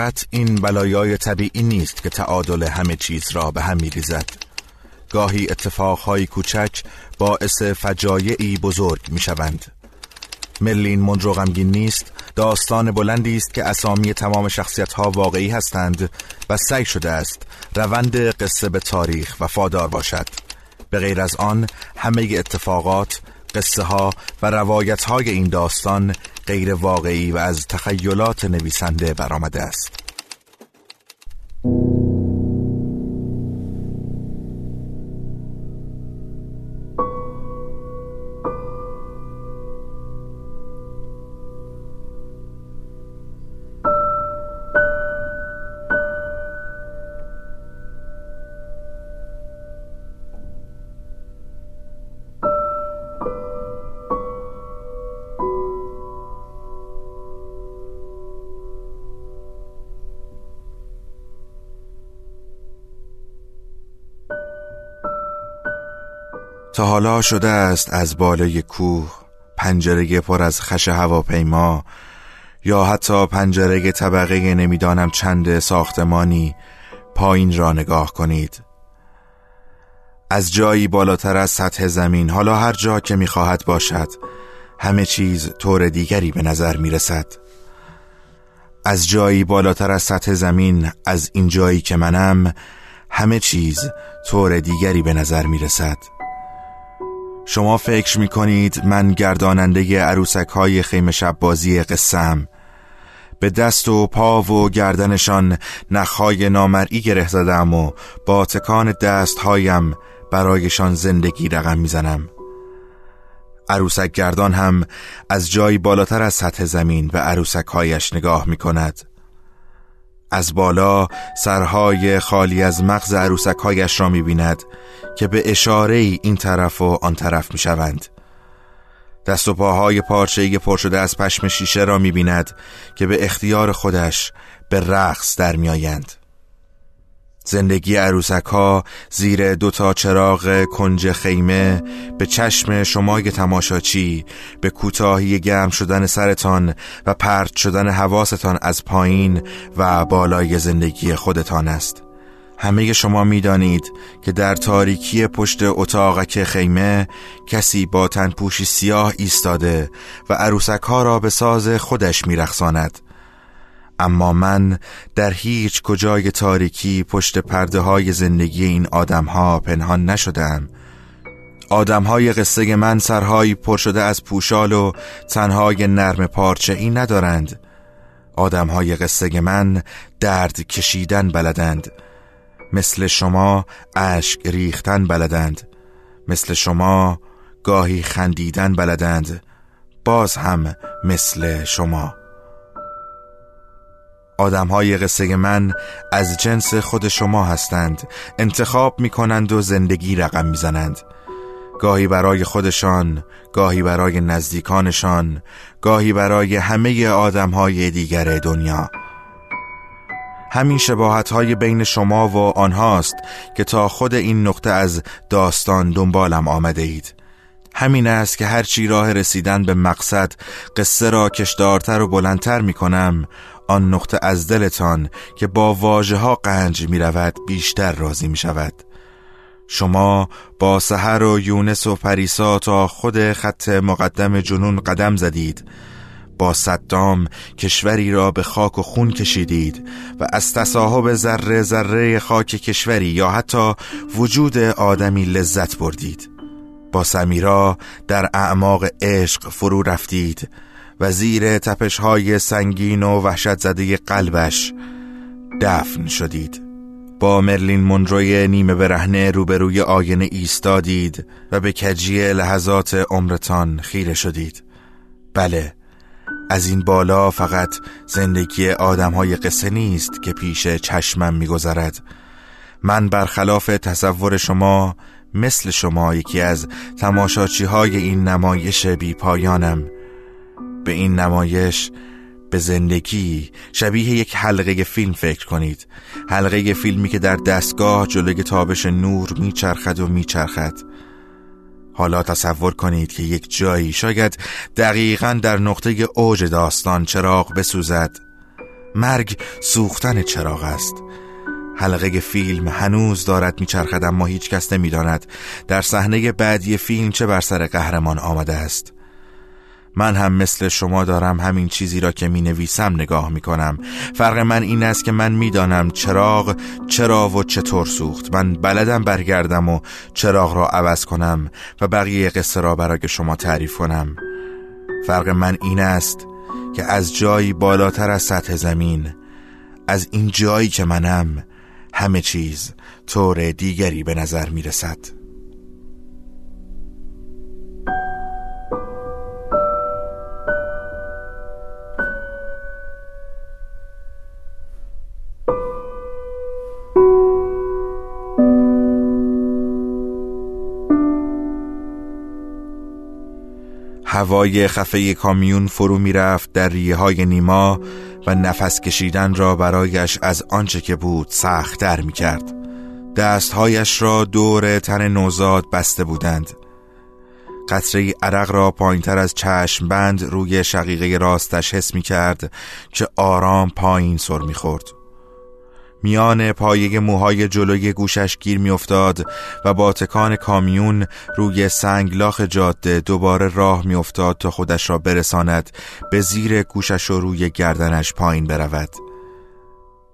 فقط این بلایای طبیعی نیست که تعادل همه چیز را به هم میریزد. گاهی اتفاقهای کوچک باعث فجایعی بزرگ می‌شوند. ملین مونرو غمگین نیست داستان بلندی است که اسامی تمام شخصیت ها واقعی هستند و سعی شده است روند قصه به تاریخ و فادار باشد. به غیر از آن همه اتفاقات قصه ها و روایت های این داستان غیر واقعی و از تخیلات نویسنده برآمده است. حالا شده است از بالای کوه پنجره پر از خش هواپیما یا حتی پنجره طبقه نمی‌دانم چند ساختمانی پایین را نگاه کنید. از جایی بالاتر از سطح زمین حالا هر جا که می‌خواهد باشد همه چیز طور دیگری به نظر می‌رسد. از جایی بالاتر از سطح زمین از این جایی که منم همه چیز طور دیگری به نظر می‌رسد. شما فکر می کنید من گرداننده عروسک های خیمه شب بازی قسم. به دست و پا و گردنشان نخهای نامرئی گره زدم و با تکان دستهایم برایشان زندگی رقم می‌زنم. عروسک گردان هم از جایی بالاتر از سطح زمین به عروسک هایش نگاه می کند از بالا سرهای خالی از مغز عروسکهایش را می بیند که به اشاره این طرف و آن طرف می شوند. دست و پاهای پارچه پر شده از پشم شیشه را می بیند که به اختیار خودش به رقص در می آیند. زندگی عروسک ها زیر دوتا چراغ کنج خیمه به چشم شمای تماشاچی به کوتاهی گرم شدن سرتان و پرت شدن حواستان از پایین و بالای زندگی خودتان است. همه شما می‌دانید که در تاریکی پشت اتاقک خیمه کسی با تنپوشی سیاه ایستاده و عروسک ها را به ساز خودش میرخساند اما من در هیچ کجای تاریکی پشت پرده های زندگی این آدم ها پنهان نشدم. آدم های قصه من سرهایی پر شده از پوشال و تنهای نرم پارچه ای ندارند. آدم های قصه من درد کشیدن بلدند. مثل شما اشک ریختن بلدند. مثل شما گاهی خندیدن بلدند. باز هم مثل شما. آدم های قصه من از جنس خود شما هستند انتخاب می کنند و زندگی رقم می زنند گاهی برای خودشان گاهی برای نزدیکانشان گاهی برای همه آدم های دیگر دنیا. همین شباهت های بین شما و آنهاست که تا خود این نقطه از داستان دنبالم آمده اید همین است که هرچی راه رسیدن به مقصد قصه را کشدارتر و بلندتر می کنم آن نقطه از دلتان که با واجه ها قنج می رود بیشتر راضی می شود شما با سحر و یونس و پریسا تا خود خط مقدم جنون قدم زدید. با صدام کشوری را به خاک و خون کشیدید و از تصاحب ذره ذره خاک کشوری یا حتی وجود آدمی لذت بردید. با سمیرا در اعماق عشق فرو رفتید. و زیر تپش های سنگین و وحشت زده قلبش دفن شدید. با مرلین منروی نیمه برهنه روبروی آینه ایستادید و به کجی لحظات عمرتان خیره شدید. بله از این بالا فقط زندگی آدم های قصه نیست که پیش چشمم میگذرد. من برخلاف تصور شما مثل شما یکی از تماشاچی های این نمایش بی پایانم به این نمایش به زندگی شبیه یک حلقه فیلم فکر کنید. حلقه فیلمی که در دستگاه جلوی تابش نور میچرخد و میچرخد. حالا تصور کنید که یک جایی شاید دقیقا در نقطه اوج داستان چراغ بسوزد. مرگ سوختن چراغ است. حلقه فیلم هنوز دارد میچرخد اما هیچ کس نمی‌داند در صحنه بعدی فیلم چه بر سر قهرمان آمده است. من هم مثل شما دارم همین چیزی را که می نویسم نگاه می کنم فرق من این است که من می‌دانم چراغ چرا و چطور سوخت. من بلدم برگردم و چراغ را عوض کنم و بقیه قصه را برای شما تعریف کنم. فرق من این است که از جایی بالاتر از سطح زمین از این جایی که منم همه چیز طور دیگری به نظر می رسد هوای خفه کامیون فرو می‌رفت در ریه های نیما و نفس کشیدن را برایش از آنچه که بود سختتر می کرد دستهایش را دور تن نوزاد بسته بودند قطره عرق را پایینتر از چشم بند روی شقیقه راستش حس می کرد که آرام پایین سر می خورد. میان پایه موهای جلوی گوشش گیر میافتاد و با تکان کامیون روی سنگلاخ جاده دوباره راه میافتاد تا خودش را برساند به زیر گوشش و روی گردنش پایین برود.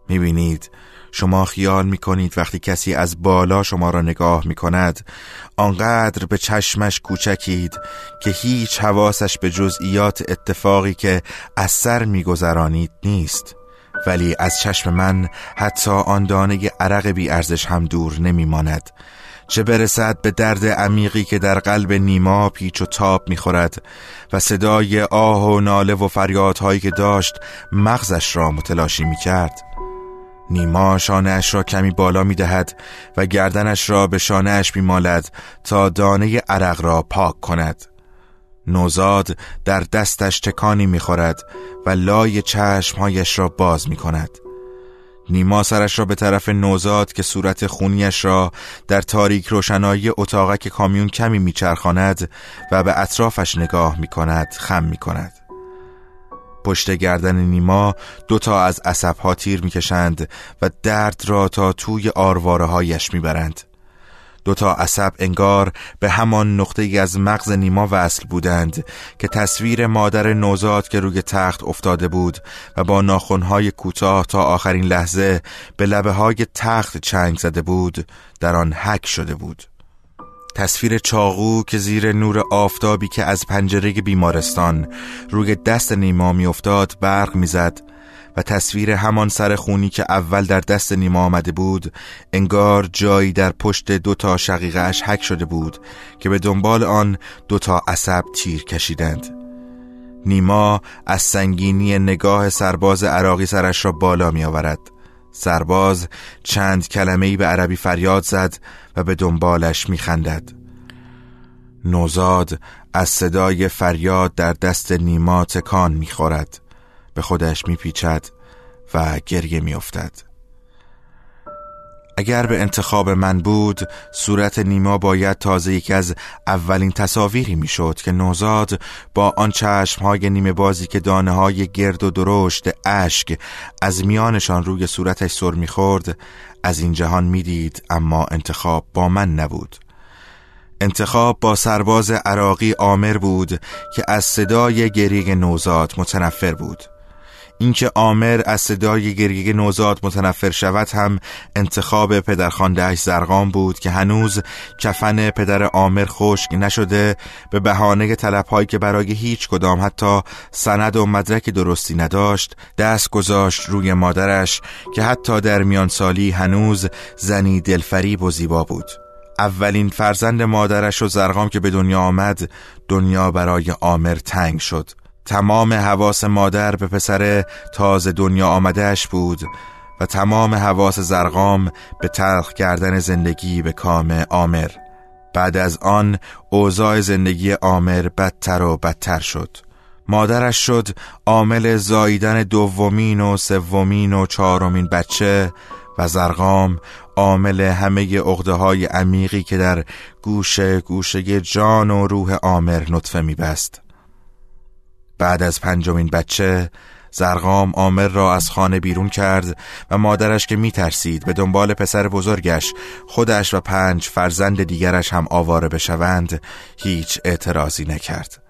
می‌بینید شما خیال می‌کنید وقتی کسی از بالا شما را نگاه می‌کند آنقدر به چشمش کوچکید که هیچ حواسش به جزئیات اتفاقی که از سر نیست. ولی از چشم من حتی آن دانه عرق بی ارزش هم دور نمیماند. چه برسد به درد عمیقی که در قلب نیما پیچ و تاب می‌خورد و صدای آه و ناله و فریادهایی که داشت مغزش را متلاشی می‌کرد. نیما شانهاش را کمی بالا می‌دهد و گردنش را به شانهاش میمالد تا دانه عرق را پاک کند. نوزاد در دستش تکانی می‌خورد و لای چشمهایش را باز می کند نیما سرش را به طرف نوزاد که صورت خونیش را در تاریک روشنایی اتاقک کامیون کمی میچرخاند و به اطرافش نگاه می کند خم می کند پشت گردن نیما دوتا از عصبها تیر می‌کشند و درد را تا توی آرواره هایش می‌برند. دوتا عصب انگار به همان نقطه از مغز نیما وصل بودند که تصویر مادر نوزاد که روی تخت افتاده بود و با ناخونهای کوتاه تا آخرین لحظه به لبه های تخت چنگ زده بود در آن حک شده بود. تصویر چاقو که زیر نور آفتابی که از پنجره بیمارستان روی دست نیما میافتاد برق می‌زد و تصویر همان سر خونی که اول در دست نیما آمده بود انگار جایی در پشت دوتا شقیقه اش حک شده بود که به دنبال آن دوتا عصب تیر کشیدند. نیما از سنگینی نگاه سرباز عراقی سرش را بالا می آورد سرباز چند کلمه‌ای به عربی فریاد زد و به دنبالش می خندد نوزاد از صدای فریاد در دست نیما تکان می خورد به خودش میپیچد و گریه میافتد. اگر به انتخاب من بود صورت نیما باید تازه یکی از اولین تصاویری می‌شد که نوزاد با آن چشمهای نیمه بازی که دانه های گرد و درشت اشک از میانشان روی صورتش سر می‌خورد از این جهان می‌دید اما انتخاب با من نبود. انتخاب با سرباز عراقی آمر بود که از صدای گریه نوزاد متنفر بود. اینکه آمر از صدای گریه نوزاد متنفر شود هم انتخاب پدرخواندهش زرقام بود که هنوز کفن پدر آمر خشک نشده به بهانه طلبهایی که برای هیچ کدام حتی سند و مدرک درستی نداشت دست گذاشت روی مادرش که حتی در میان سالی هنوز زنی دلفریب و زیبا بود. اولین فرزند مادرش و زرقام که به دنیا آمد دنیا برای آمر تنگ شد. تمام حواس مادر به پسر تازه دنیا آمدهش بود و تمام حواس زرقام به تلخ کردن زندگی به کام آمر بعد از آن اوضاع زندگی آمر بدتر و بدتر شد. مادرش شد عامل زاییدن دومین و سومین و چهارمین بچه و زرقام عامل همه اغده های عمیقی که در گوشه گوشه جان و روح آمر نطفه میبست. بعد از پنجمین بچه زرقام آمر را از خانه بیرون کرد و مادرش که میترسید به دنبال پسر بزرگش خودش و پنج فرزند دیگرش هم آواره بشوند هیچ اعتراضی نکرد.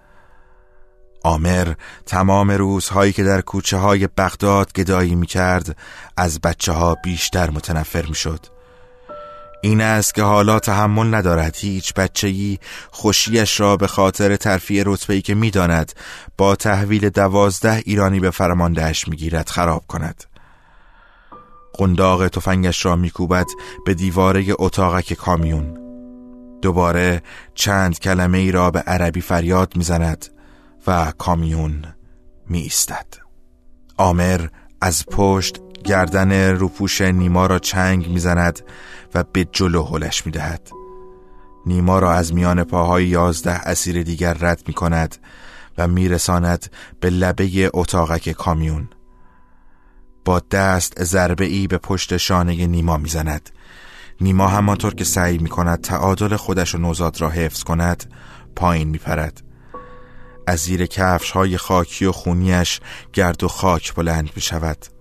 آمر تمام روزهایی که در کوچه های بغداد گدایی می کرد از بچه ها بیشتر متنفر می این است که حالا تحمل ندارد. هیچ بچهی خوشیش را به خاطر ترفیع رتبهی که می‌داند با تحویل دوازده ایرانی به فرماندهش می‌گیرد خراب کند. قنداق تفنگش را میکوبد به دیواره اتاقک کامیون. دوباره چند کلمه ای را به عربی فریاد می‌زند و کامیون می ایستد. آمر از پشت گردن روپوش نیما را چنگ می‌زند و به جلو هلش می دهد. نیما را از میان پاهای یازده اسیر دیگر رد می کند و میرساند به لبه اتاقک کامیون. با دست ضربه ای به پشت شانه نیما می‌زند. نیما همانطور که سعی می کند تعادل خودش و نوزاد را حفظ کند پایین می پرد از زیر کفش های خاکی و خونیش گرد و خاک بلند می شود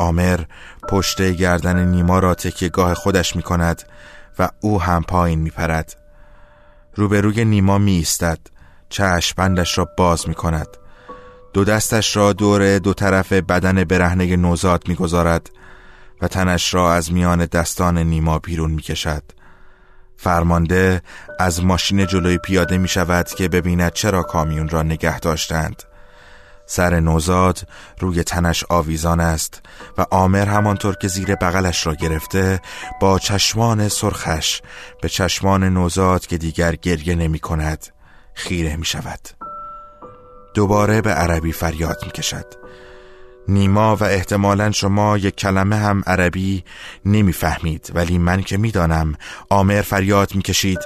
آمر پشت گردن نیما را گاه خودش می کند و او هم پایین می پرد روبروی نیما می ایستد چشم بندش را باز می کند دو دستش را دور دو طرف بدن برهنه نوزاد می گذارد و تنش را از میان دستان نیما بیرون می کشد فرمانده از ماشین جلوی پیاده می شود که ببیند چرا کامیون را نگه داشتند. سر نوزاد روی تنش آویزان است و آمر همانطور که زیر بغلش را گرفته با چشمان سرخش به چشمان نوزاد که دیگر گریه نمی کند خیره می شود. دوباره به عربی فریاد می کشد. نیما و احتمالا شما یک کلمه هم عربی نمی‌فهمید ولی من که می‌دانم آمر فریاد می‌کشید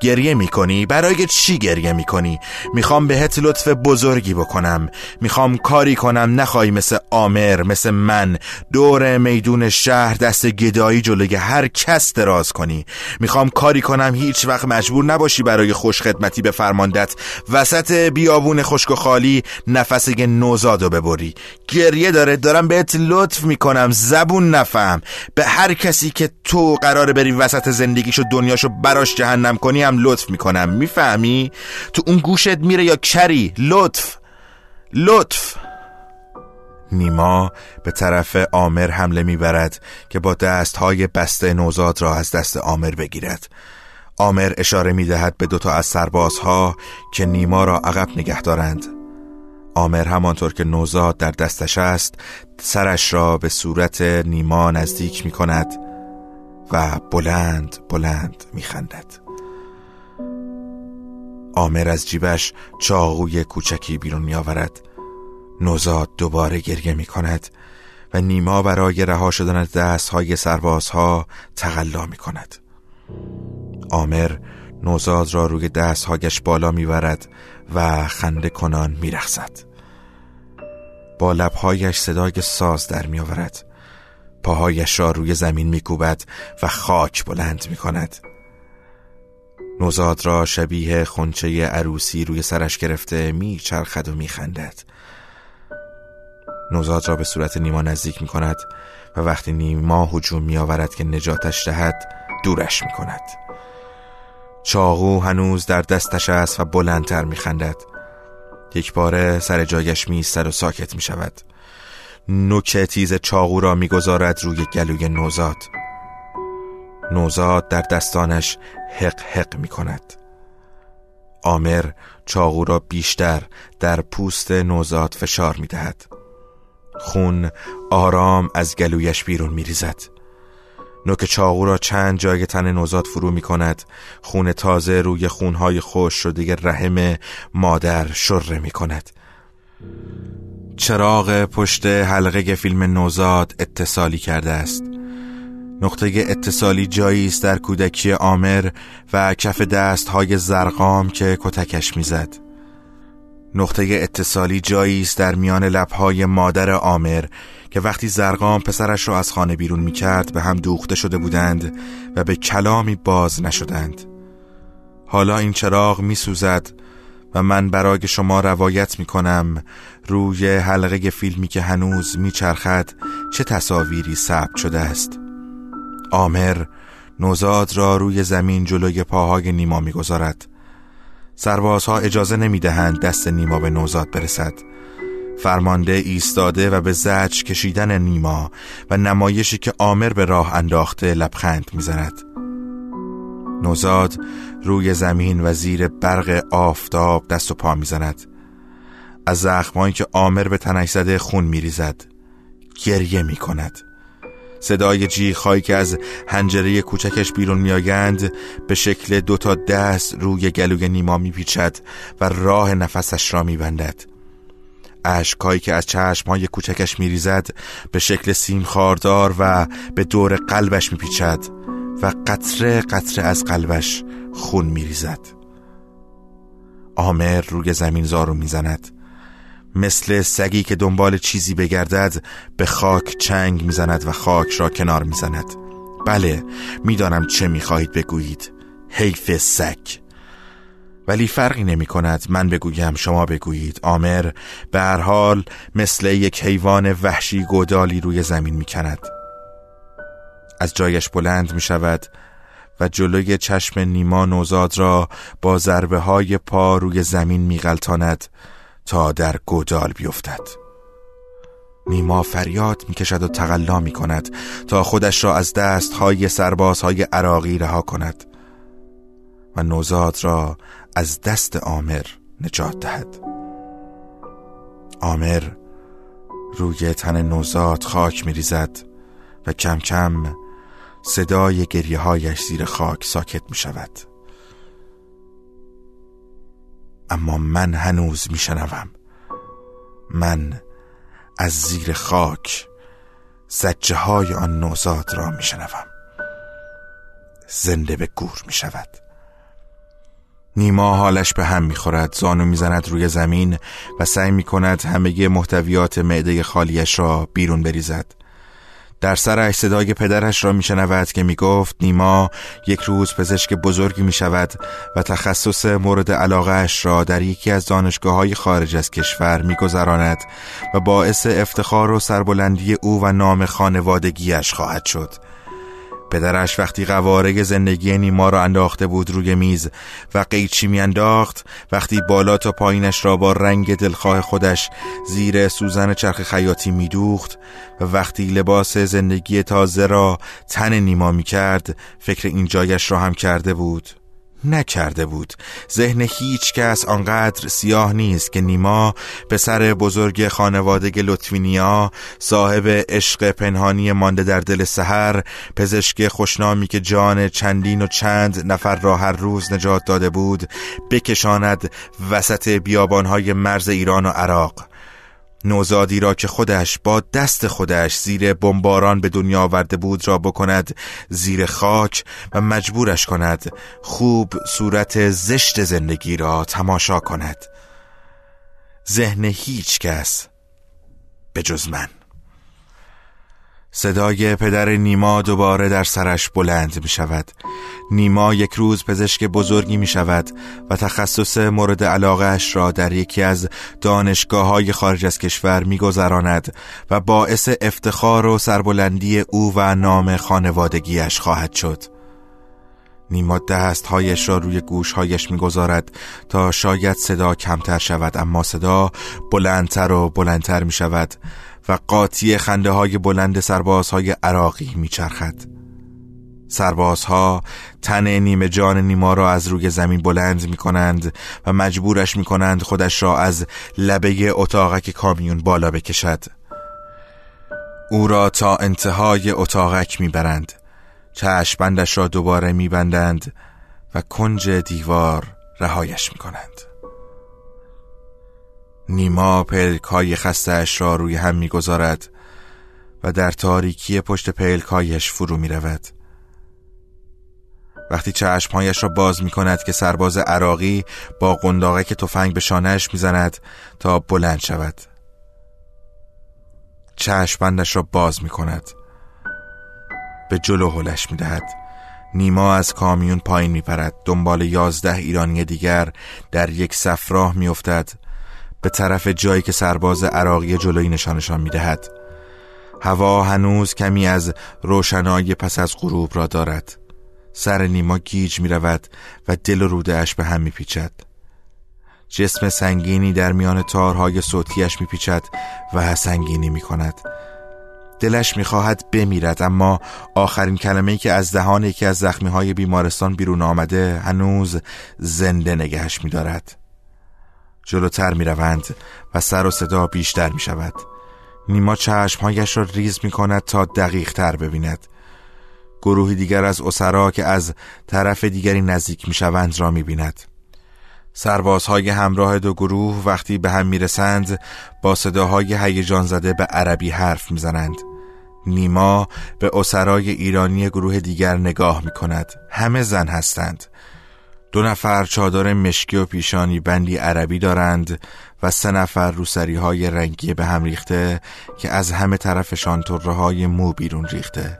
گریه می‌کنی؟ برای چی گریه می‌کنی؟ می‌خوام بهت لطف بزرگی بکنم. می‌خوام کاری کنم نخوای مثل آمر مثل من. دور میدون شهر دست گدایی جلوی هر کس دراز کنی. می‌خوام کاری کنم هیچ وقت مجبور نباشی برای خوشخدمتی به فرماندت. وسط بیابون خشک و خالی نفس نوزادو ببری. گریه داره دارم بهت لطف می‌کنم. زبون نفهم. به هر کسی که تو قراره بری وسط زندگیشو دنیاشو براش جهنم کنی هم لطف می‌کنم. می‌فهمی؟ تو اون گوشت میره یا کری؟ لطف. لطف. نیما به طرف آمر حمله می‌برد که با دستهای بسته نوزاد را از دست آمر بگیرد. آمر اشاره می‌دهد به دوتا از سربازها که نیما را عقب نگه دارند. آمر همانطور که نوزاد در دستش است سرش را به صورت نیما نزدیک می کند و بلند بلند می خندد. آمر از جیبش چاقوی کوچکی بیرون می آورد نوزاد دوباره گریه می کند و نیما برای رها شدن دست های سربازها تقلا می کند آمر نوزاد را روی دستهایش بالا می‌برد و خنده کنان میرخصد با لبهایش صدای ساز در میآورد. پاهایش را روی زمین میکوبد و خاک بلند می‌کند. نوزاد را شبیه خونچه عروسی روی سرش گرفته میچرخد و میخندد. نوزاد را به صورت نیما نزدیک می کند و وقتی نیما هجوم می آورد که نجاتش دهد دورش می کند چاقو هنوز در دستش است و بلندتر می خندد یک باره سر جایش می و ساکت می شود نوک تیز چاقو را می‌گذارد روی گلوی نوزاد. نوزاد در دستانش حق حق می کند آمر چاقو را بیشتر در پوست نوزاد فشار می دهد خون آرام از گلویش بیرون می ریزد نوک چاقو را چند جای تن نوزاد فرو می کند خون تازه روی خونهای خوش شده رحم مادر شره می کند چراغ پشت حلقه فیلم نوزاد اتصالی کرده است. نقطه اتصالی جایی است در کودکی آمر و کف دست های زرقام که کتکش می‌زد. نقطه اتصالی جایی است در میان لبهای مادر آمر که وقتی زرقام پسرش را از خانه بیرون می کرد به هم دوخته شده بودند و به کلامی باز نشدند. حالا این چراغ می سوزد و من برای شما روایت می کنم روی حلقه فیلمی که هنوز می چرخد چه تصاویری ثبت شده است. آمر نوزاد را روی زمین جلوی پاهای نیما می‌گذارد. سربازها اجازه نمی‌دهند دست نیما به نوزاد برسد. فرمانده ایستاده و به زج کشیدن نیما و نمایشی که آمر به راه انداخته لبخند می‌زند. نوزاد روی زمین و زیر برق آفتاب دست و پا می‌زند. از زخمایی که آمر به تنش زده خون میریزد. گریه می‌کند. صدای جیخهایی که از هنجره کوچکش بیرون میآیند به شکل دو تا دست روی گلوی نیما میپیچد و راه نفسش را میبندد. اشکهایی که از چشمهای کوچکش میریزد به شکل سیم خاردار و به دور قلبش میپیچد و قطره قطره از قلبش خون میریزد. آمر روی زمین زارو می‌زند. مثل سگی که دنبال چیزی بگردد به خاک چنگ می‌زند و خاک را کنار می‌زند. بله می‌دانم چه می‌خواهید بگویید. حیف سگ. ولی فرقی نمی کند من بگویم شما بگویید. آمر به هر حال مثل یک حیوان وحشی گودالی روی زمین می کند از جایش بلند می شود و جلوی چشم نیما نوزاد را با ضربه های پا روی زمین می غلطاند تا در گودال بیفتد. نیما فریاد می‌کشد و تقلا می کند تا خودش را از دست های سرباز های عراقی رها کند و نوزاد را از دست آمر نجات دهد. آمر روی تن نوزاد خاک میریزد و کم کم صدای گریه هایش زیر خاک ساکت می شود اما من هنوز میشنوم. من از زیر خاک زجه های آن نوزاد را میشنوم. زنده به گور می شود نیما حالش به هم می‌خورد زانو می‌زند روی زمین و سعی می کند همه محتویات معده خالیش را بیرون بریزد. در سرش صدای پدرش را میشنود که می‌گفت نیما یک روز پزشک بزرگی می شود و تخصص مورد علاقهش را در یکی از دانشگاه های خارج از کشور میگذراند و باعث افتخار و سربلندی او و نام خانوادگیش خواهد شد. پدرش وقتی قواره زندگی نیما را انداخته بود روی میز و قیچی میانداخت وقتی بالا تا پایینش را با رنگ دلخواه خودش زیر سوزن چرخ خیاطی میدوخت و وقتی لباس زندگی تازه را تن نیما می‌کرد فکر این جایش را هم کرده بود. نکرده بود. ذهن هیچ کس آنقدر سیاه نیست که نیما پسر بزرگ خانواده لطفینیا صاحب عشق پنهانی مانده در دل سحر پزشک خوشنامی که جان چندین و چند نفر را هر روز نجات داده بود بکشاند وسط بیابانهای مرز ایران و عراق. نوزادی را که خودش با دست خودش زیر بمباران به دنیا آورده بود را بکند زیر خاک و مجبورش کند خوب صورت زشت زندگی را تماشا کند. ذهن هیچ کس به جز من. صدای پدر نیما دوباره در سرش بلند می شود نیما یک روز پزشک بزرگی می شود و تخصص مورد علاقهش را در یکی از دانشگاه های خارج از کشور می گذراند و باعث افتخار و سربلندی او و نام خانوادگیش خواهد شد. نیما دستهایش را روی گوشهایش می‌گذارد تا شاید صدا کمتر شود اما صدا بلندتر و بلندتر می شود و قاطی خنده های بلند سربازهای عراقی میچرخد. سربازها تن نیمه جان نیما را از روی زمین بلند می کنند و مجبورش می کنند خودش را از لبه اتاقک کامیون بالا بکشد. او را تا انتهای اتاقک می‌برند. چشمندش را دوباره میبندند و کنج دیوار رهایش می‌کنند. نیما پلک های خستش را روی هم می‌گذارد و در تاریکی پشت پلکایش فرو می رود. وقتی چشمهایش را باز می کند که سرباز عراقی با قنداقه که تفنگ به شانهش می‌زند تا بلند شود. چشمندش را باز می کند به جلو هلش می دهد نیما از کامیون پایین می پرد دنبال یازده ایرانی دیگر در یک صف راه می افتد به طرف جایی که سرباز عراقی جلوی نشانشان می دهد هوا هنوز کمی از روشنایی پس از غروب را دارد. سر نیما گیج می رود و دل و روده به هم می پیچد جسم سنگینی در میان تارهای صوتیش میپیچد و سنگینی می‌کند. دلش می‌خواهد بمیرد اما آخرین کلمه که از دهان یکی از زخمی های بیمارستان بیرون آمده هنوز زنده نگهش میدارد. جلوتر می‌روند و سر و صدا بیشتر می‌شود. نیما چشمهایش را ریز می‌کند تا دقیق تر ببیند. گروهی دیگر از اسرا که از طرف دیگری نزدیک می‌شوند را می‌بیند. سربازهای همراه دو گروه وقتی به هم می‌رسند با صداهای هیجان زده به عربی حرف می‌زنند. نیما به اسرای ایرانی گروه دیگر نگاه می کند همه زن هستند. دو نفر چادر مشکی و پیشانی بندی عربی دارند و سه نفر روسری های رنگی به هم ریخته که از همه طرفشان طره های مو بیرون ریخته.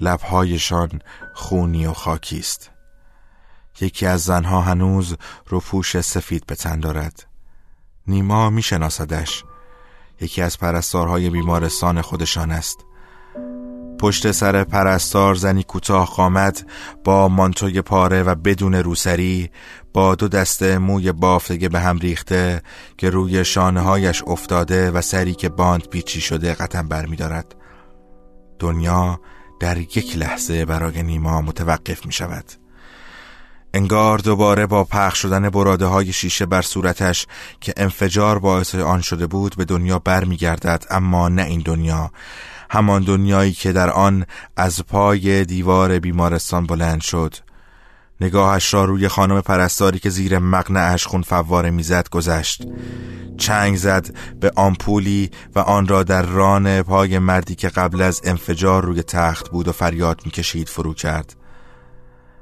لبهایشان خونی و خاکی است. یکی از زنها هنوز روپوش سفید به تن دارد. نیما میشناسدش. یکی از پرستارهای بیمارستان خودشان است. پشت سر پرستار زنی کوتاه قامت با مانتوی پاره و بدون روسری با دو دسته موی بافتگی به هم ریخته که روی شانه هایش افتاده و سری که باند پیچی شده قطم برمیدارد. دنیا در یک لحظه برای نیما متوقف می شود انگار دوباره با پخش شدن براده های شیشه بر صورتش که انفجار باعث آن شده بود به دنیا برمیگردد اما نه این دنیا. همان دنیایی که در آن از پای دیوار بیمارستان بلند شد. نگاهش را روی خانم پرستاری که زیر مقنعش خون فواره می‌زد گذشت. چنگ زد به آمپولی و آن را در ران پای مردی که قبل از انفجار روی تخت بود و فریاد می‌کشید فرو کرد.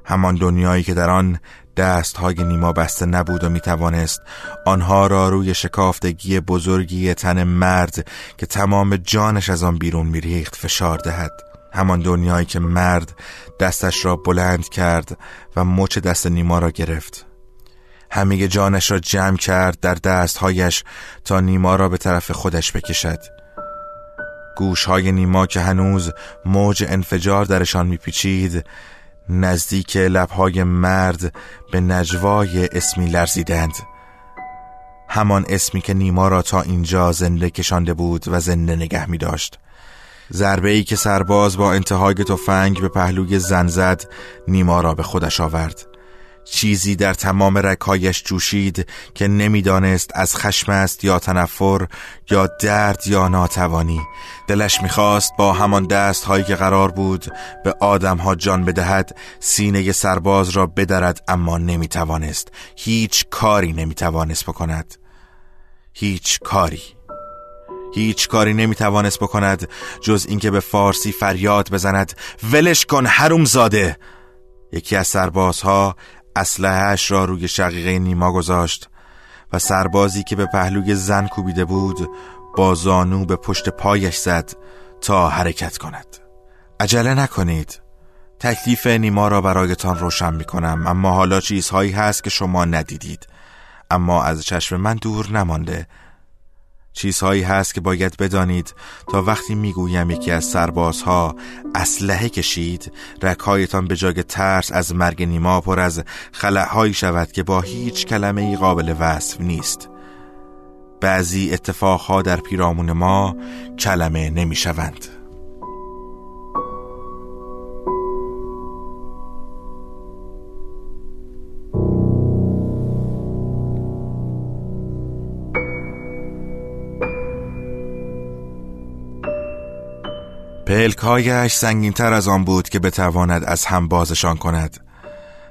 همان دنیایی که در آن دستهای نیما بسته نبود و می‌توانست آنها را روی شکافتگی بزرگی تن مرد که تمام جانش از آن بیرون میریخت فشار دهد. همان دنیایی که مرد دستش را بلند کرد و مچ دست نیما را گرفت. همه جانش را جمع کرد در دستهایش تا نیما را به طرف خودش بکشد. گوشهای نیما که هنوز موج انفجار درشان میپیچید نزدیک لبهای مرد به نجوای اسمی لرزیدند. همان اسمی که نیما را تا اینجا زنده کشانده بود و زنده نگه می داشت. ای که سرباز با انتهای تفنگ به پهلوی زن زد نیما را به خودش آورد. چیزی در تمام رکایش جوشید که نمی‌دانست از خشم است یا تنفر یا درد یا ناتوانی. دلش می‌خواست با همان دست هایی که قرار بود به آدم ها جان بدهد سینه سرباز را بدرد اما نمی‌توانست. هیچ کاری نمی‌توانست بکند. هیچ کاری. هیچ کاری نمی‌توانست بکند جز اینکه به فارسی فریاد بزند. ولش کن حروم زاده یکی از سربازها اسلحهاش را روی شقیقه نیما گذاشت و سربازی که به پهلوی زن کوبیده بود با زانو به پشت پایش زد تا حرکت کند. عجله نکنید. تکلیف نیما را برایتان روشن می کنم اما حالا چیزهایی هست که شما ندیدید. اما از چشم من دور نمانده چیزهایی هست که باید بدانید تا وقتی می‌گویم یکی از سربازها اسلحه کشید رکهایتان به جای ترس از مرگ نیما پر از خلعهایی شود که با هیچ کلمه ای قابل وصف نیست بعضی اتفاقها در پیرامون ما کلمه نمی‌شوند. پلکایش سنگین تر از آن بود که بتواند از هم بازشان کند.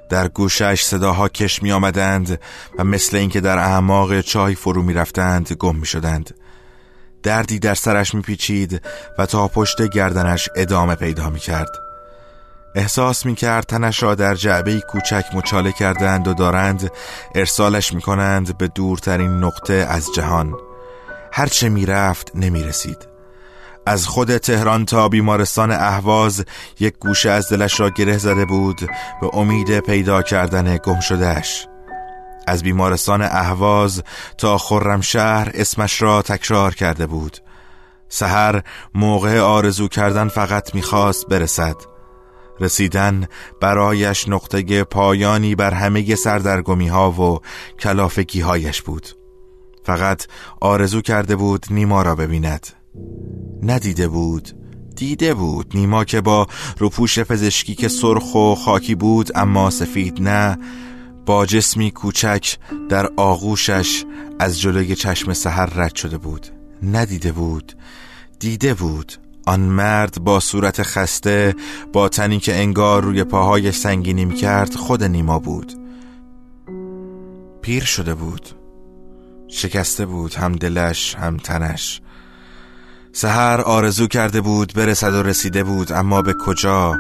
در گوشش صداها کش می آمدند و مثل اینکه در اعماق چای فرو می رفتند گم می شدند دردی در سرش می پیچید و تا پشت گردنش ادامه پیدا می کرد احساس می کرد تنش را در جعبه کوچک مچاله کردند و دارند ارسالش می کنند به دورترین نقطه از جهان. هرچه می رفت نمی رسید از خود تهران تا بیمارستان اهواز یک گوشه از دلش را گره زده بود به امید پیدا کردن گم شدهش. از بیمارستان اهواز تا خرمشهر اسمش را تکرار کرده بود. سهر موقع آرزو کردن فقط می‌خواست برسد. رسیدن برایش نقطه پایانی بر همه سردرگمی ها و کلافگی هایش بود. فقط آرزو کرده بود نیما را ببیند. ندیده بود دیده بود نیما که با روپوش پزشکی که سرخ و خاکی بود اما سفید نه. با جسمی کوچک در آغوشش از جلوی چشم سحر رد شده بود. ندیده بود دیده بود. آن مرد با صورت خسته با تنی که انگار روی پاهایش سنگینی کرد خود نیما بود. پیر شده بود. شکسته بود هم دلش هم تنش. سهر آرزو کرده بود برسد و رسیده بود اما به کجا؟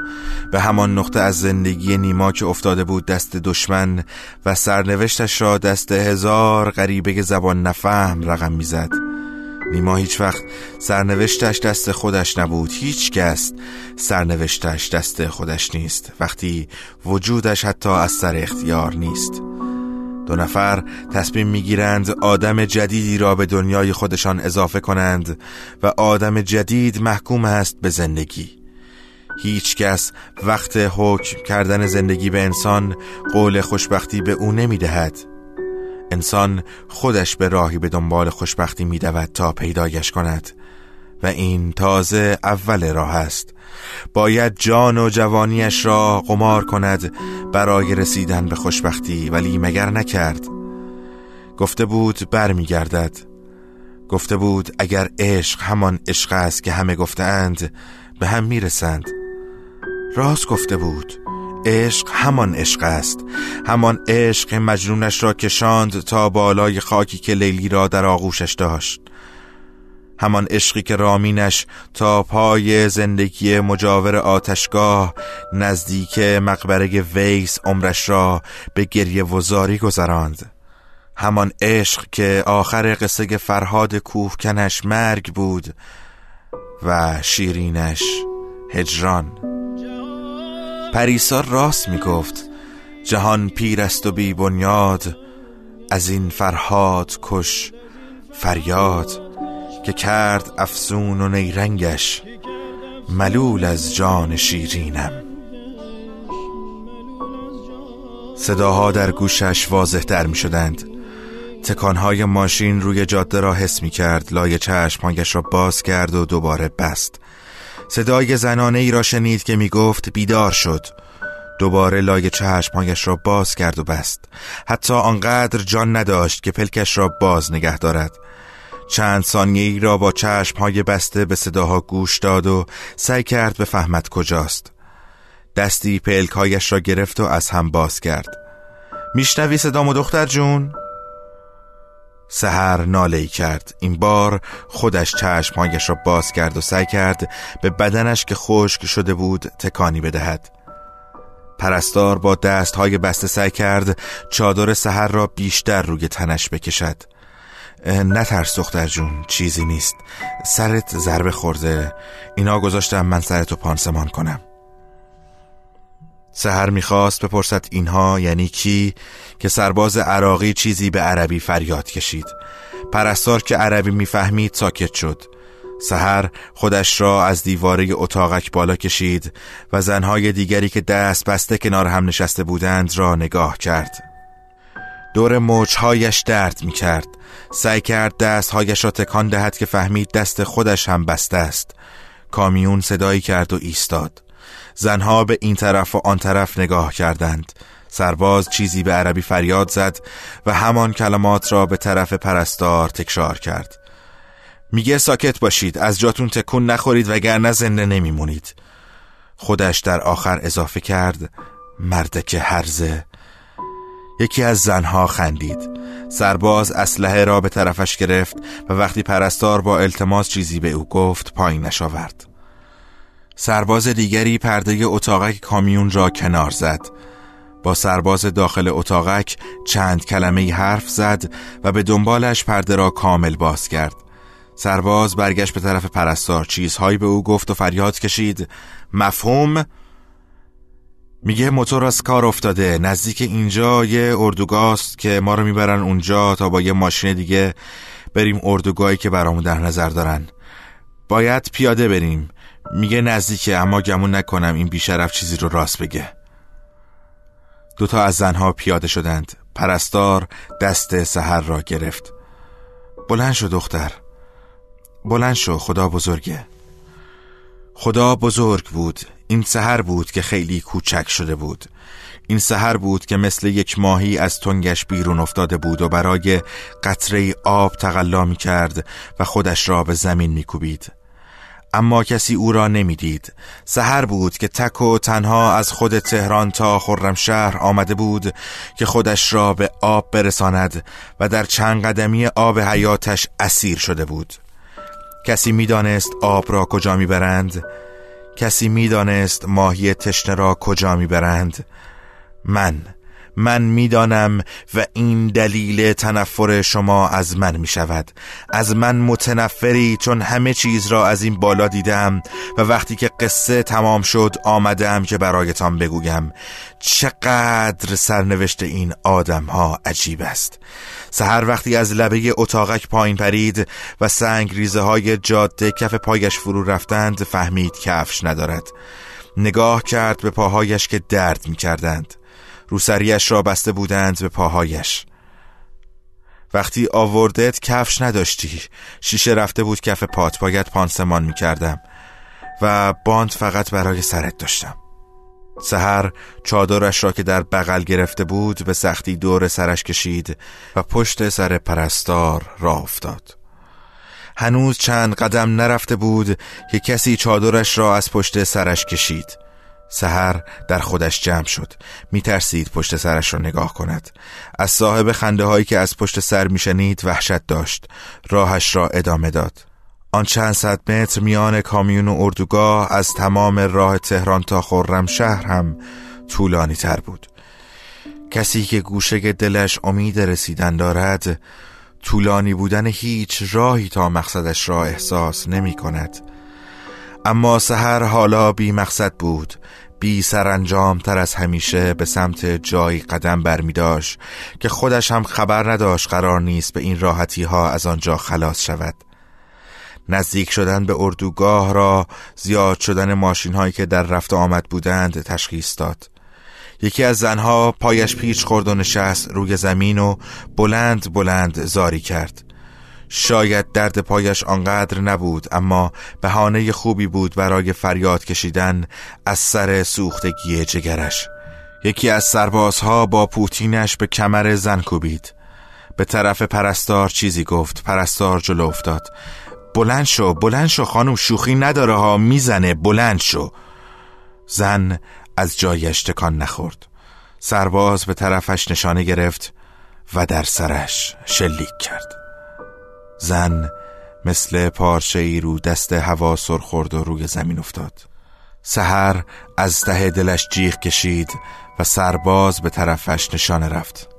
به همان نقطه از زندگی نیما که افتاده بود دست دشمن و سرنوشتش را دست هزار غریبه زبان نفهم رقم می‌زد. نیما هیچ وقت سرنوشتش دست خودش نبود هیچ کس سرنوشتش دست خودش نیست وقتی وجودش حتی از سر اختیار نیست. دو نفر تصمیم می‌گیرند آدم جدیدی را به دنیای خودشان اضافه کنند و آدم جدید محکوم است به زندگی. هیچ کس وقت حکم کردن زندگی به انسان قول خوشبختی به او نمی‌دهد. انسان خودش به راهی به دنبال خوشبختی میدود تا پیدایش کند. و این تازه اول راه است. باید جان و جوانیش را قمار کند برای رسیدن به خوشبختی ولی مگر نکرد؟ گفته بود برمیگردد. گفته بود اگر عشق همان عشق است که همه گفتند به هم می‌رسند. راست گفته بود عشق همان عشق است. همان عشق مجنونش را کشاند تا بالای خاکی که لیلی را در آغوشش داشت. همان عشقی که رامینش تا پای زندگی مجاور آتشگاه نزدیک مقبره ویس عمرش را به گریه وزاری گذراند. همان عشق که آخر قصه فرهاد کوهکنش مرگ بود و شیرینش هجران. پریسا راست می گفت جهان پیر است و بی بنیاد از این فرهاد کش فریاد. که کرد افسون و نیرنگش ملول از جان شیرینم. صداها در گوشش واضح در می شدند تکانهای ماشین روی جاده را حس می کرد لای چشمهایش را باز کرد و دوباره بست. صدای زنانه ای را شنید که می گفت بیدار شد. دوباره لای چشمهایش را باز کرد و بست. حتی آنقدر جان نداشت که پلکش را باز نگه دارد. چند ثانیه ای را با چشم های بسته به صداها گوش داد و سعی کرد به فهمت کجاست. دستی پلکایش را گرفت و از هم باز کرد. میشنوی صدامو دختر جون؟ سهر ناله کرد. این بار خودش چشمهایش را باز کرد و سعی کرد به بدنش که خشک شده بود تکانی بدهد. پرستار با دستهای بسته سعی کرد چادر سهر را بیشتر روی تنش بکشد. نترس دختر جون چیزی نیست. سرت ضربه خورده. اینا گذاشتم من سرتو پانسمان کنم. سهر می‌خواست بپرسد اینها یعنی کی که سرباز عراقی چیزی به عربی فریاد کشید. پرستار که عربی می‌فهمید ساکت شد. سهر خودش را از دیواره اتاقک بالا کشید و زنهای دیگری که دست بسته کنار هم نشسته بودند را نگاه کرد. دور موجهایش درد می کرد سعی کرد دستهایش را تکان دهد که فهمید دست خودش هم بسته است. کامیون صدایی کرد و ایستاد. زنها به این طرف و آن طرف نگاه کردند. سرباز چیزی به عربی فریاد زد و همان کلمات را به طرف پرستار تکرار کرد. میگه ساکت باشید از جاتون تکون نخورید وگرنه زنده نمیمونید. خودش در آخر اضافه کرد مردک هرزه یکی از زنها خندید. سرباز اسلحه را به طرفش گرفت و وقتی پرستار با التماس چیزی به او گفت پایین نشاورد. سرباز دیگری پرده اتاقک کامیون را کنار زد. با سرباز داخل اتاقک چند کلمه حرف زد و به دنبالش پرده را کامل باز کرد. سرباز برگشت به طرف پرستار. چیزهایی به او گفت و فریاد کشید. مفهوم؟ میگه موتور از کار افتاده. نزدیک اینجا یه اردوگاست که ما رو می‌برن اونجا تا با یه ماشین دیگه بریم اردوگاهی که برامون در نظر دارن. باید پیاده بریم. میگه نزدیکه اما گمون نکنم این بیشرف چیزی رو راست بگه. دوتا از زنها پیاده شدند. پرستار دست سهر را گرفت. بلند شو دختر. بلند شو خدا بزرگه. خدا بزرگ بود. این سهر بود که خیلی کوچک شده بود این سهر بود که مثل یک ماهی از تنگش بیرون افتاده بود و برای قطره آب تقلا می کرد و خودش را به زمین می کوبید. اما کسی او را نمی‌دید. سهر بود که تک و تنها از خود تهران تا خرمشهر آمده بود که خودش را به آب برساند و در چند قدمی آب حیاتش اسیر شده بود کسی می‌دانست آب را کجا می‌برند کسی می‌دانست ماهی تشنه را کجا می‌برند؟ من. من می‌دانم و این دلیل تنفر شما از من می شود از من متنفری چون همه چیز را از این بالا دیدم و وقتی که قصه تمام شد آمدم که برایتان بگویم. چقدر سرنوشت این آدم ها عجیب است. سهر وقتی از لبه اتاقک پایین پرید و سنگ ریزه های جاده کف پایش فرو رفتند فهمید کفش ندارد. نگاه کرد به پاهایش که درد می کردند روسریش را بسته بودند به پاهایش. وقتی آوردت کفش نداشتی. شیشه رفته بود کف پات. باید پانسمان می کردم و باند فقط برای سرت داشتم. سهر چادرش را که در بغل گرفته بود به سختی دور سرش کشید و پشت سر پرستار را افتاد. هنوز چند قدم نرفته بود که کسی چادرش را از پشت سرش کشید. سهر در خودش جمع شد. میترسید پشت سرش را نگاه کند. از صاحب خنده هایی که از پشت سر میشنید وحشت داشت. راهش را ادامه داد. آن چند صد متر میان کامیون و اردوگاه از تمام راه تهران تا خرم شهر هم طولانی تر بود. کسی که گوشه دلش امید رسیدن دارد طولانی بودن هیچ راهی تا مقصدش را احساس نمی کند اما سهر حالا بی مقصد بود. بی سرانجام تر از همیشه به سمت جایی قدم برمی داشت که خودش هم خبر نداشت قرار نیست به این راحتی ها از آنجا خلاص شود. نزدیک شدن به اردوگاه را زیاد شدن ماشین هایی که در رفت آمد بودند تشخیص داد. یکی از زنها پایش پیچ خورد و نشست روی زمین و بلند بلند زاری کرد. شاید درد پایش آنقدر نبود اما بهانه خوبی بود برای فریاد کشیدن از سر سوختگی جگرش. یکی از سربازها با پوتینش به کمر زن کوبید. به طرف پرستار چیزی گفت پرستار جلو افتاد. بلند شو بلند شو خانم شوخی نداره ها می‌زنه بلند شو. زن از جایش تکان نخورد. سرباز به طرفش نشانه گرفت و در سرش شلیک کرد. زن مثل پارچه ای رو دست هوا سر خورد و روی زمین افتاد. سهر از ته دلش جیغ کشید و سرباز به طرفش نشانه رفت.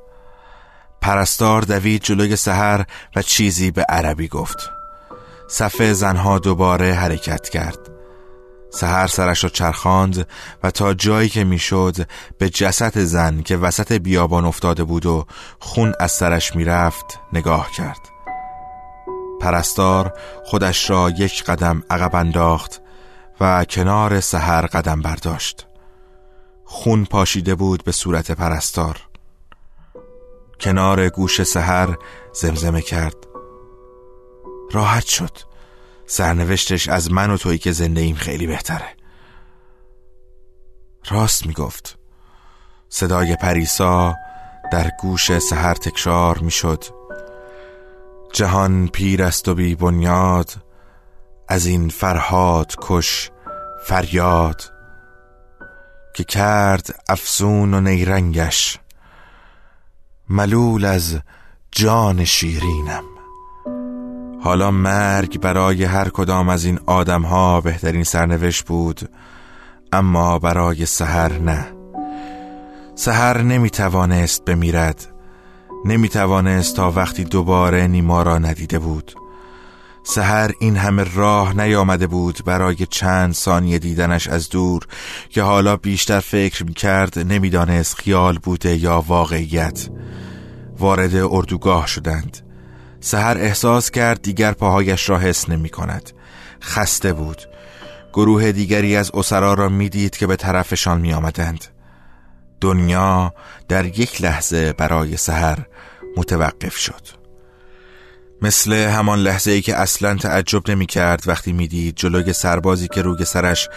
پرستار دوید جلوی سهر و چیزی به عربی گفت. صفه زنها دوباره حرکت کرد. سهر سرش را چرخاند و تا جایی که می‌شد به جسد زن که وسط بیابان افتاده بود و خون از سرش می‌رفت نگاه کرد. پرستار خودش را یک قدم عقب انداخت و کنار سهر قدم برداشت. خون پاشیده بود به صورت پرستار. کنار گوش سحر زمزمه کرد. راحت شد. سرنوشتش از من و تویی که زنده ایم خیلی بهتره. راست می‌گفت. صدای پریسا در گوش سحر تکرار می‌شد. جهان پیر است و بی بنیاد از این فرهاد کش فریاد که کرد افسون و نیرنگش. ملول از جان شیرینم. حالا مرگ برای هر کدام از این آدم ها بهترین سرنوشت بود اما برای سهر نه. سهر نمی توانست بمیرد. نمی توانست تا وقتی دوباره نیما را ندیده بود. سهر این همه راه نیامده بود برای چند ثانیه دیدنش از دور که حالا بیشتر فکر می کرد نمی‌دانست خیال بوده یا واقعیت. وارد اردوگاه شدند. سهر احساس کرد دیگر پاهایش را حس نمی کند خسته بود. گروه دیگری از اسرا را می‌دید که به طرفشان می آمدند. دنیا در یک لحظه برای سهر متوقف شد مثل همان لحظه ای که اصلا تعجب نمی کرد وقتی می‌دید جلوی سربازی که روی سرش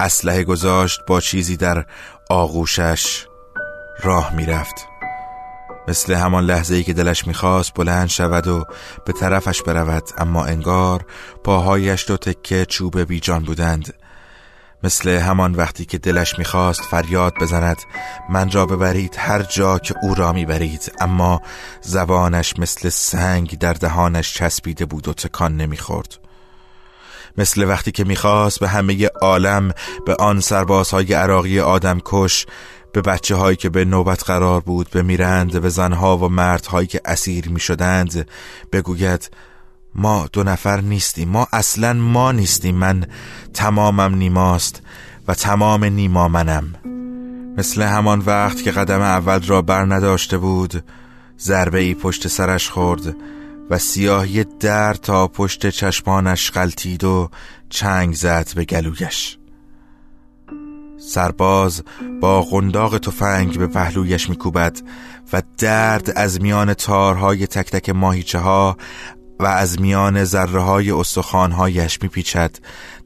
اسلحه گذاشت با چیزی در آغوشش راه می‌رفت. مثل همان لحظه ای که دلش می‌خواست بلند شود و به طرفش برود اما انگار پاهایش دو تکه چوب بیجان بودند مثل همان وقتی که دلش می‌خواست فریاد بزند من را ببرید هر جا که او را می‌برید. اما زبانش مثل سنگ در دهانش چسبیده بود و تکان نمی‌خورد. مثل وقتی که می‌خواست به همه عالم به آن سربازهای عراقی آدم کش به بچه هایی که به نوبت قرار بود بمیرند به زنها و مردهایی که اسیر می شدند بگوید ما دو نفر نیستیم. ما اصلا ما نیستیم. من تمامم نیماست و تمام نیما منم. مثل همان وقت که قدم اول را بر نداشته بود ضربه ای پشت سرش خورد و سیاهی در تا پشت چشمانش غلطید و چنگ زد به گلویش. سرباز با قنداق تفنگ به پهلویش میکوبد و درد از میان تارهای تک تک ماهیچه ها و از میان ذره های استخوانهایش میپیچد.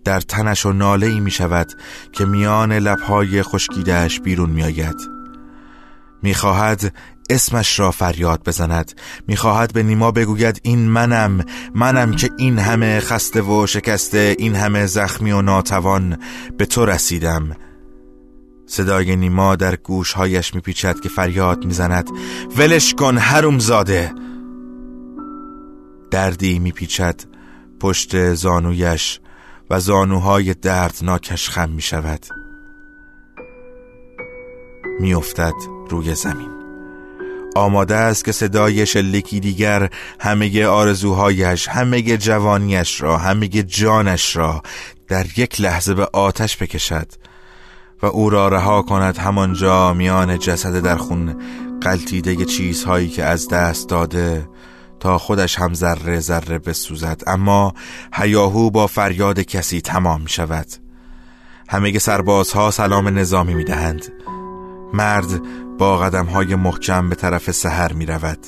در تنش و ناله ای می شود که میان لبهای خشکیدهش بیرون میآید. می‌خواهد اسمش را فریاد بزند. می‌خواهد به نیما بگوید این منم منم که این همه خسته و شکسته این همه زخمی و ناتوان به تو رسیدم. صدای نیما در گوشهایش میپیچد که فریاد می‌زند. ولش کن هروم زاده دردی میپیچد پشت زانویش و زانوهای دردناکش خم می‌شود. میافتد روی زمین. آماده است که صدای شلیکی دیگر همه آرزوهایش همه جوانیش را همه جانش را در یک لحظه به آتش بکشد و او را رها کند همانجا میان جسد در خون قلتیده چیزهایی که از دست داده تا خودش هم ذره ذره بسوزد. اما هیاهو با فریاد کسی تمام می شود. همه سربازها سلام نظامی می دهند مرد با قدم های محکم به طرف سهر می رود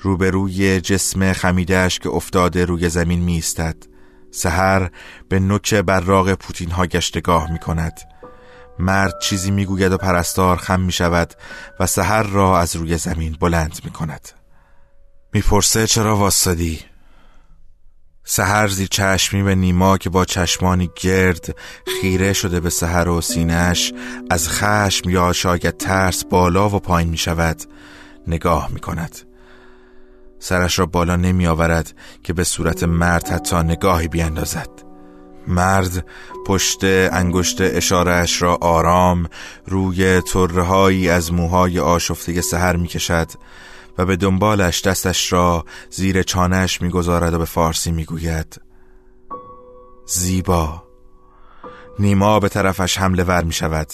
روبروی جسم خمیدهش که افتاده روی زمین می استد سهر به نوک براغ پوتین ها گشتگاه می کند مرد چیزی می‌گوید و پرستار خم می شود و سهر را از روی زمین بلند می کند می‌پرسه چرا واسدی؟ سهر زیر چشمی به نیما که با چشمانی گرد خیره شده به سهر و سینهش از خشم یا شاید ترس بالا و پایین می شود نگاه می کند سرش را بالا نمی آورد که به صورت مرد حتی نگاهی بیاندازد. مرد پشت انگشت اشارهش را آرام روی طرههایی از موهای آشفته سهر می کشد و به دنبالش دستش را زیر چانش می‌گذارد و به فارسی می‌گوید زیبا. نیما به طرفش حمله ور می شود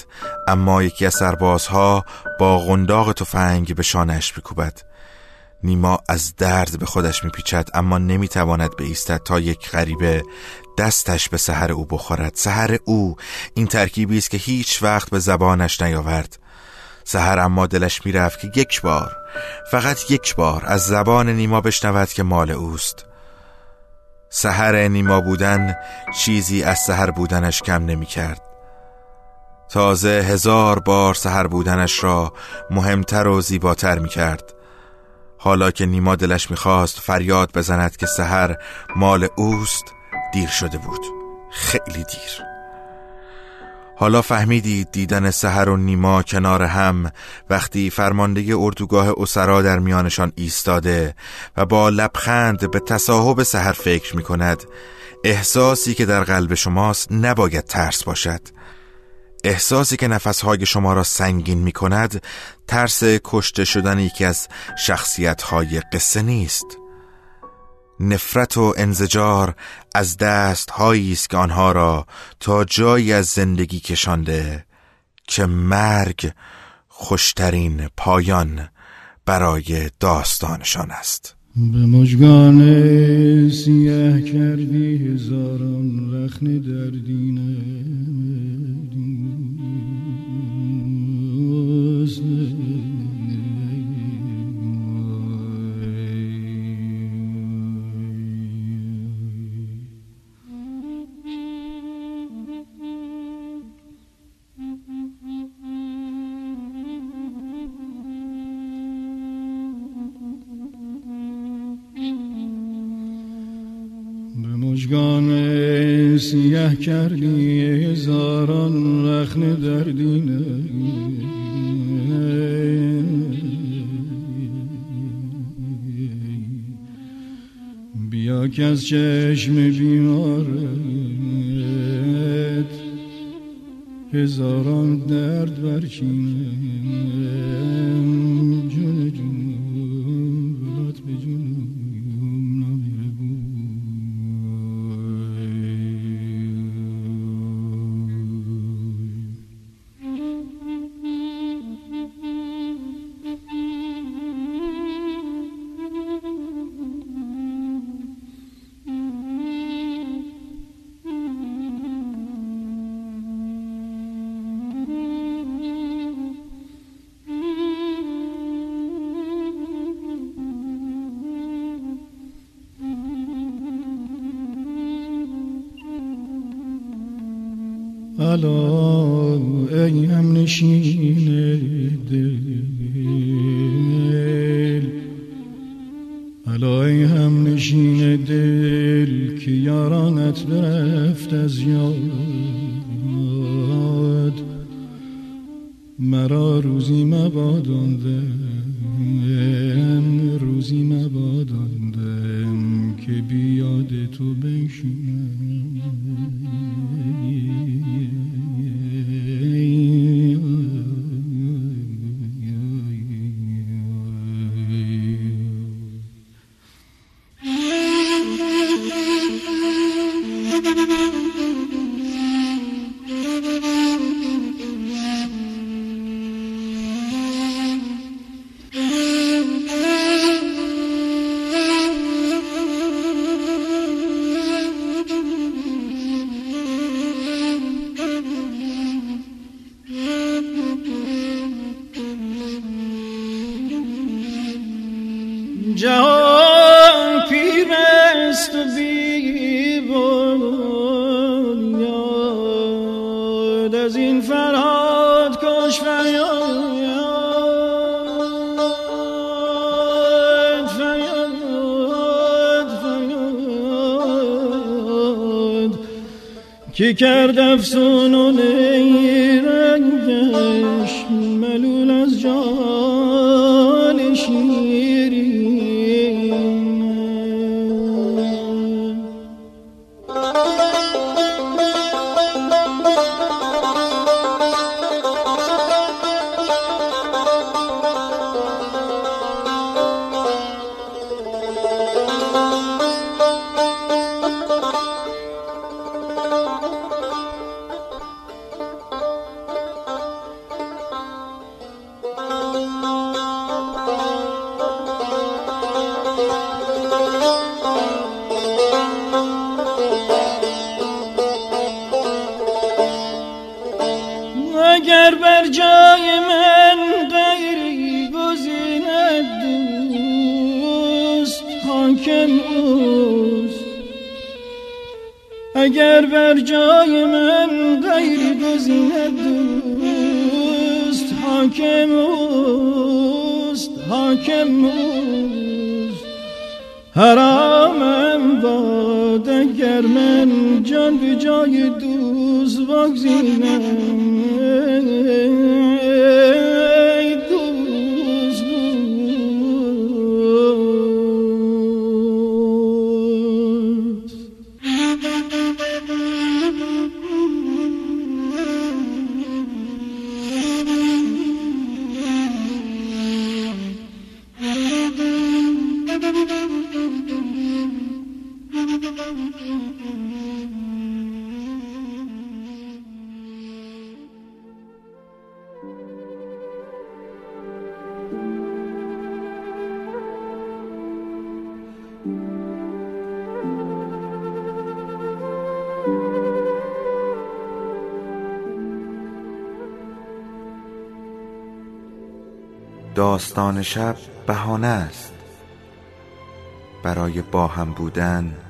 اما یکی از سربازها با غنداق تفنگ به شانش میکوبد. نیما از درد به خودش میپیچد اما نمی‌تواند بایستد تا یک غریبه دستش به سحر او بخورد. سحر او این ترکیبی است که هیچ وقت به زبانش نیاورد. سهر اما دلش می‌رفت که یک بار فقط یک بار از زبان نیما بشنود که مال اوست. سهر نیما بودن چیزی از سهر بودنش کم نمی کرد تازه هزار بار سهر بودنش را مهمتر و زیباتر می کرد حالا که نیما دلش می‌خواست فریاد بزند که سهر مال اوست دیر شده بود. خیلی دیر. حالا فهمیدید دیدن سهر و نیما کنار هم وقتی فرمانده اردوگاه اسرا در میانشان ایستاده و با لبخند به تصاحب سهر فکر می کند احساسی که در قلب شماست نباید ترس باشد. احساسی که نفسهای شما را سنگین می کند ترس کشته شدن یکی از شخصیتهای قصه نیست. نفرت و انزجار از دست است که آنها را تا جایی از زندگی کشانده که مرگ خوشترین پایان برای داستانشان است. به مجگان سیه کردی هزاران رخن دردینه مژگان سیه کردی هزاران رخن دردینه بیا که از چشم بیمارت هزاران دل که یارانت برفت از یاد. مرا روزی مباداندم داستان شب بهانه است. برای با هم بودن